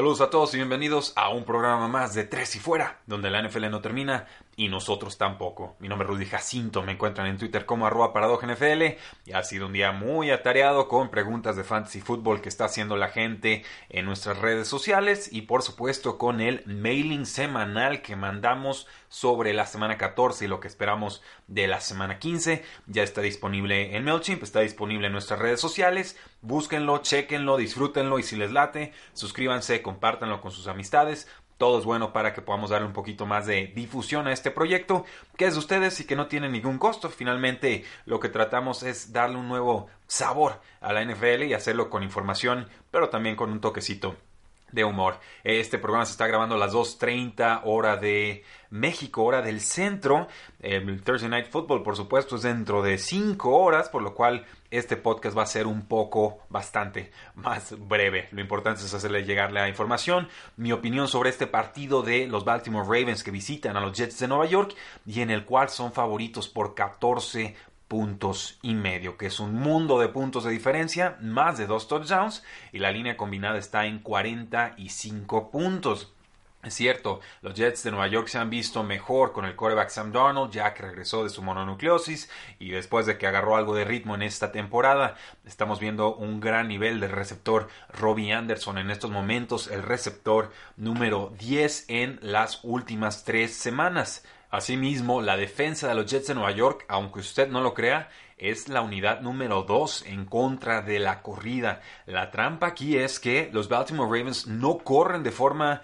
Saludos a todos y bienvenidos a un programa más de Tres y Fuera, donde la NFL no termina y nosotros tampoco. Mi nombre es Rudy Jacinto, me encuentran en Twitter como arroba y ha sido un día muy atareado con preguntas de fantasy fútbol que está haciendo la gente en nuestras redes sociales y por supuesto con el mailing semanal que mandamos sobre la semana 14 y lo que esperamos de la semana 15. Ya está disponible en MailChimp, está disponible en nuestras redes sociales. Búsquenlo, chequenlo, disfrútenlo y si les late, suscríbanse, compártanlo con sus amistades. Todo es bueno para que podamos darle un poquito más de difusión a este proyecto que es de ustedes y que no tiene ningún costo. Finalmente lo que tratamos es darle un nuevo sabor a la NFL y hacerlo con información, pero también con un toquecito de humor. Este programa se está grabando a las 2.30 hora de México, hora del centro. El Thursday Night Football, por supuesto, es dentro de 5 horas, por lo cual este podcast va a ser un poco, bastante más breve. Lo importante es hacerle llegar la información, mi opinión sobre este partido de los Baltimore Ravens que visitan a los Jets de Nueva York y en el cual son favoritos por 14 puntos y medio, que es un mundo de puntos de diferencia, más de dos touchdowns y la línea combinada está en 45 puntos. Es cierto, los Jets de Nueva York se han visto mejor con el quarterback Sam Darnold, ya que regresó de su mononucleosis y después de que agarró algo de ritmo en esta temporada, estamos viendo un gran nivel del receptor Robbie Anderson en estos momentos, el receptor número 10 en las últimas tres semanas. Asimismo, la defensa de los Jets de Nueva York, aunque usted no lo crea, es la unidad número 2 en contra de la corrida. La trampa aquí es que los Baltimore Ravens no corren de forma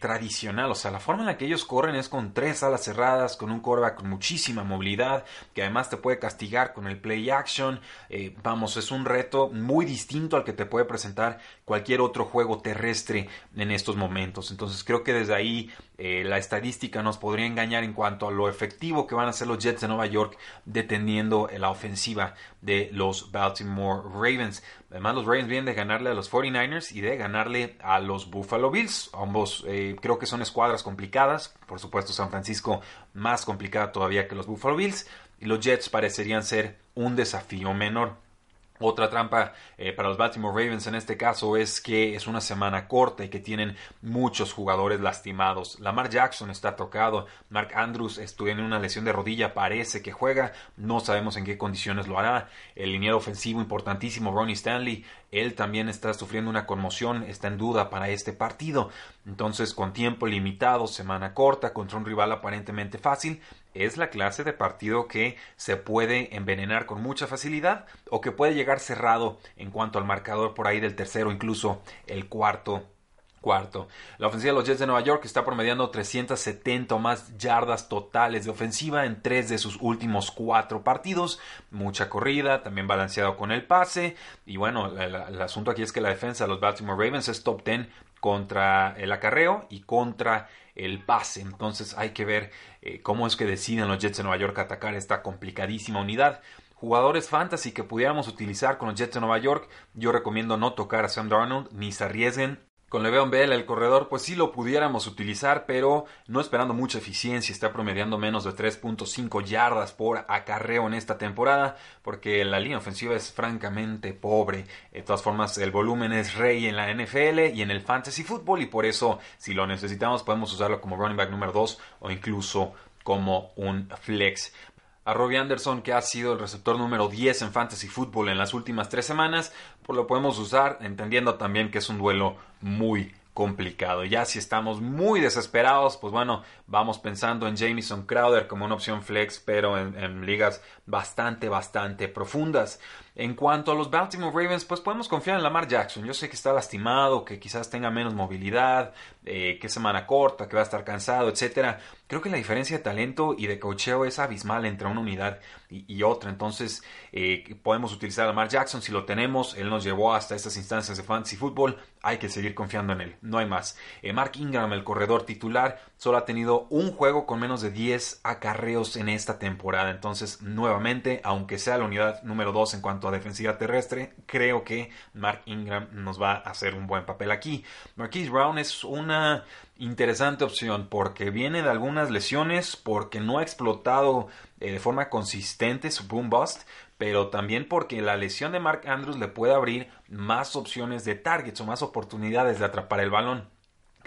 tradicional. O sea, la forma en la que ellos corren es con tres alas cerradas, con un quarterback con muchísima movilidad, que además te puede castigar con el play action. Eh, vamos, es un reto muy distinto al que te puede presentar cualquier otro juego terrestre en estos momentos. Entonces creo que desde ahí eh, la estadística nos podría engañar en cuanto a lo efectivo que van a ser los Jets de Nueva York deteniendo la ofensiva de los Baltimore Ravens. Además, los Ravens vienen de ganarle a los 49ers y de ganarle a los Buffalo Bills. Ambos eh, creo que son escuadras complicadas. Por supuesto, San Francisco más complicada todavía que los Buffalo Bills. Y los Jets parecerían ser un desafío menor. Otra trampa eh, para los Baltimore Ravens en este caso es que es una semana corta y que tienen muchos jugadores lastimados. Lamar Jackson está tocado, Mark Andrews estuvo en una lesión de rodilla, parece que juega, no sabemos en qué condiciones lo hará. El liniero ofensivo importantísimo Ronnie Stanley, él también está sufriendo una conmoción, está en duda para este partido. Entonces, con tiempo limitado, semana corta, contra un rival aparentemente fácil, es la clase de partido que se puede envenenar con mucha facilidad o que puede llegar cerrado en cuanto al marcador por ahí del tercero, incluso el cuarto cuarto. La ofensiva de los Jets de Nueva York está promediando 370 o más yardas totales de ofensiva en tres de sus últimos cuatro partidos. Mucha corrida, también balanceado con el pase. Y bueno, el, asunto aquí es que la defensa de los Baltimore Ravens es top 10 contra el acarreo y contra el pase. Entonces hay que ver eh, cómo es que deciden los Jets de Nueva York atacar esta complicadísima unidad. Jugadores fantasy que pudiéramos utilizar con los Jets de Nueva York, yo recomiendo no tocar a Sam Darnold ni se arriesguen con Le'Veon Bell, el corredor, pues sí lo pudiéramos utilizar, pero no esperando mucha eficiencia. Está promediando menos de 3.5 yardas por acarreo en esta temporada, porque la línea ofensiva es francamente pobre. De todas formas, el volumen es rey en la NFL y en el fantasy football, y por eso, si lo necesitamos, podemos usarlo como running back número 2 o incluso como un flex a Robbie Anderson, que ha sido el receptor número 10 en Fantasy Football en las últimas tres semanas, pues lo podemos usar entendiendo también que es un duelo muy complicado. Ya si estamos muy desesperados, pues bueno, vamos pensando en Jamison Crowder como una opción flex, pero en, ligas bastante, bastante profundas. En cuanto a los Baltimore Ravens, pues podemos confiar en Lamar Jackson. Yo sé que está lastimado, que quizás tenga menos movilidad, eh, que semana corta, que va a estar cansado, etcétera. creo que la diferencia de talento y de cocheo es abismal entre una unidad y, otra. Entonces, eh, podemos utilizar a Mark Jackson si lo tenemos. Él nos llevó hasta estas instancias de fantasy fútbol. Hay que seguir confiando en él. No hay más. Eh, Mark Ingram, el corredor titular, solo ha tenido un juego con menos de 10 acarreos en esta temporada. Entonces, nuevamente, aunque sea la unidad número 2 en cuanto defensiva terrestre, creo que Mark Ingram nos va a hacer un buen papel aquí. Marquise Brown es una interesante opción porque viene de algunas lesiones, porque no ha explotado eh, de forma consistente su boom bust, pero también porque la lesión de Mark Andrews le puede abrir más opciones de targets o más oportunidades de atrapar el balón.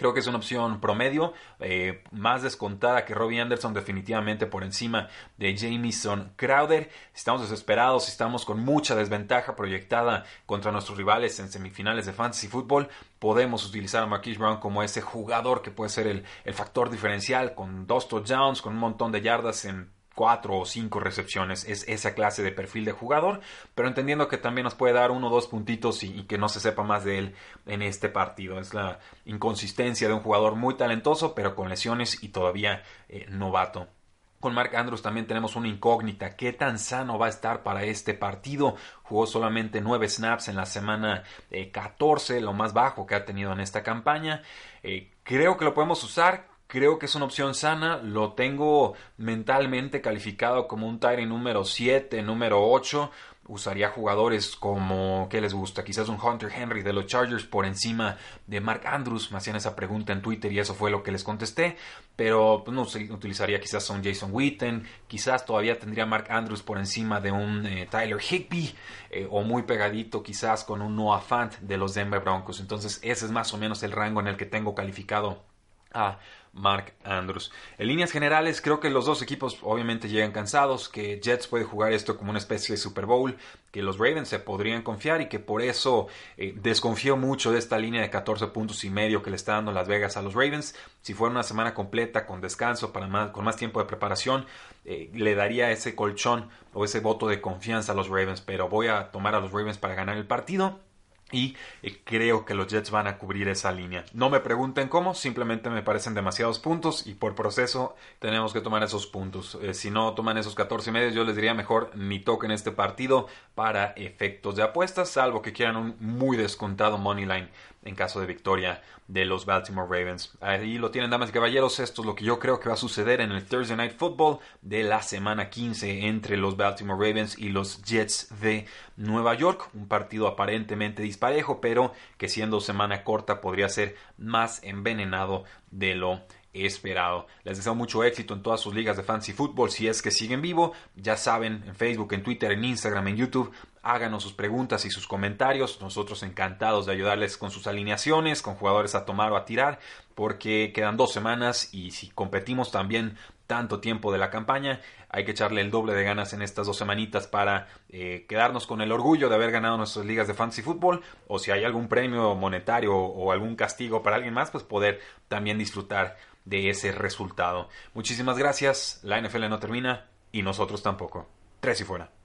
Creo que es una opción promedio, eh, más descontada que Robbie Anderson, definitivamente por encima de Jamison Crowder. Estamos desesperados, estamos con mucha desventaja proyectada contra nuestros rivales en semifinales de Fantasy Football. Podemos utilizar a Marquise Brown como ese jugador que puede ser el, el factor diferencial con dos touchdowns, con un montón de yardas en cuatro o cinco recepciones. Es esa clase de perfil de jugador, pero entendiendo que también nos puede dar uno o dos puntitos y, que no se sepa más de él en este partido. Es la inconsistencia de un jugador muy talentoso, pero con lesiones y todavía eh, novato. Con Mark Andrews también tenemos una incógnita. ¿Qué tan sano va a estar para este partido? Jugó solamente nueve snaps en la semana 14, eh, lo más bajo que ha tenido en esta campaña. Eh, creo que lo podemos usar creo que es una opción sana. Lo tengo mentalmente calificado como un Tyrant número 7, número 8. Usaría jugadores como, ¿qué les gusta? Quizás un Hunter Henry de los Chargers por encima de Mark Andrews. Me hacían esa pregunta en Twitter y eso fue lo que les contesté. Pero pues, no utilizaría quizás un Jason Witten. Quizás todavía tendría Mark Andrews por encima de un eh, Tyler Higby. Eh, o muy pegadito quizás con un Noah Fant de los Denver Broncos. Entonces ese es más o menos el rango en el que tengo calificado a Mark Andrews. En líneas generales, creo que los dos equipos obviamente llegan cansados, que Jets puede jugar esto como una especie de Super Bowl, que los Ravens se podrían confiar y que por eso eh, desconfío mucho de esta línea de 14 puntos y medio que le está dando Las Vegas a los Ravens. Si fuera una semana completa con descanso, para más, con más tiempo de preparación, eh, le daría ese colchón o ese voto de confianza a los Ravens, pero voy a tomar a los Ravens para ganar el partido y eh, creo que los Jets van a cubrir esa línea. No me pregunten cómo, simplemente me parecen demasiados puntos y por proceso tenemos que tomar esos puntos. Eh, si no toman esos 14 medios, yo les diría mejor ni toquen este partido para efectos de apuestas, salvo que quieran un muy descontado money line en caso de victoria de los Baltimore Ravens. Ahí lo tienen, damas y caballeros. Esto es lo que yo creo que va a suceder en el Thursday Night Football de la semana 15 entre los Baltimore Ravens y los Jets de Nueva York. Un partido aparentemente disparejo, pero que siendo semana corta podría ser más envenenado de lo esperado. Les deseo mucho éxito en todas sus ligas de fantasy fútbol. Si es que siguen vivo, ya saben, en Facebook, en Twitter, en Instagram, en YouTube, háganos sus preguntas y sus comentarios. Nosotros encantados de ayudarles con sus alineaciones, con jugadores a tomar o a tirar, porque quedan dos semanas y si competimos también tanto tiempo de la campaña, hay que echarle el doble de ganas en estas dos semanitas para eh, quedarnos con el orgullo de haber ganado nuestras ligas de fantasy fútbol o si hay algún premio monetario o algún castigo para alguien más, pues poder también disfrutar de ese resultado. Muchísimas gracias, la NFL no termina y nosotros tampoco. Tres y fuera.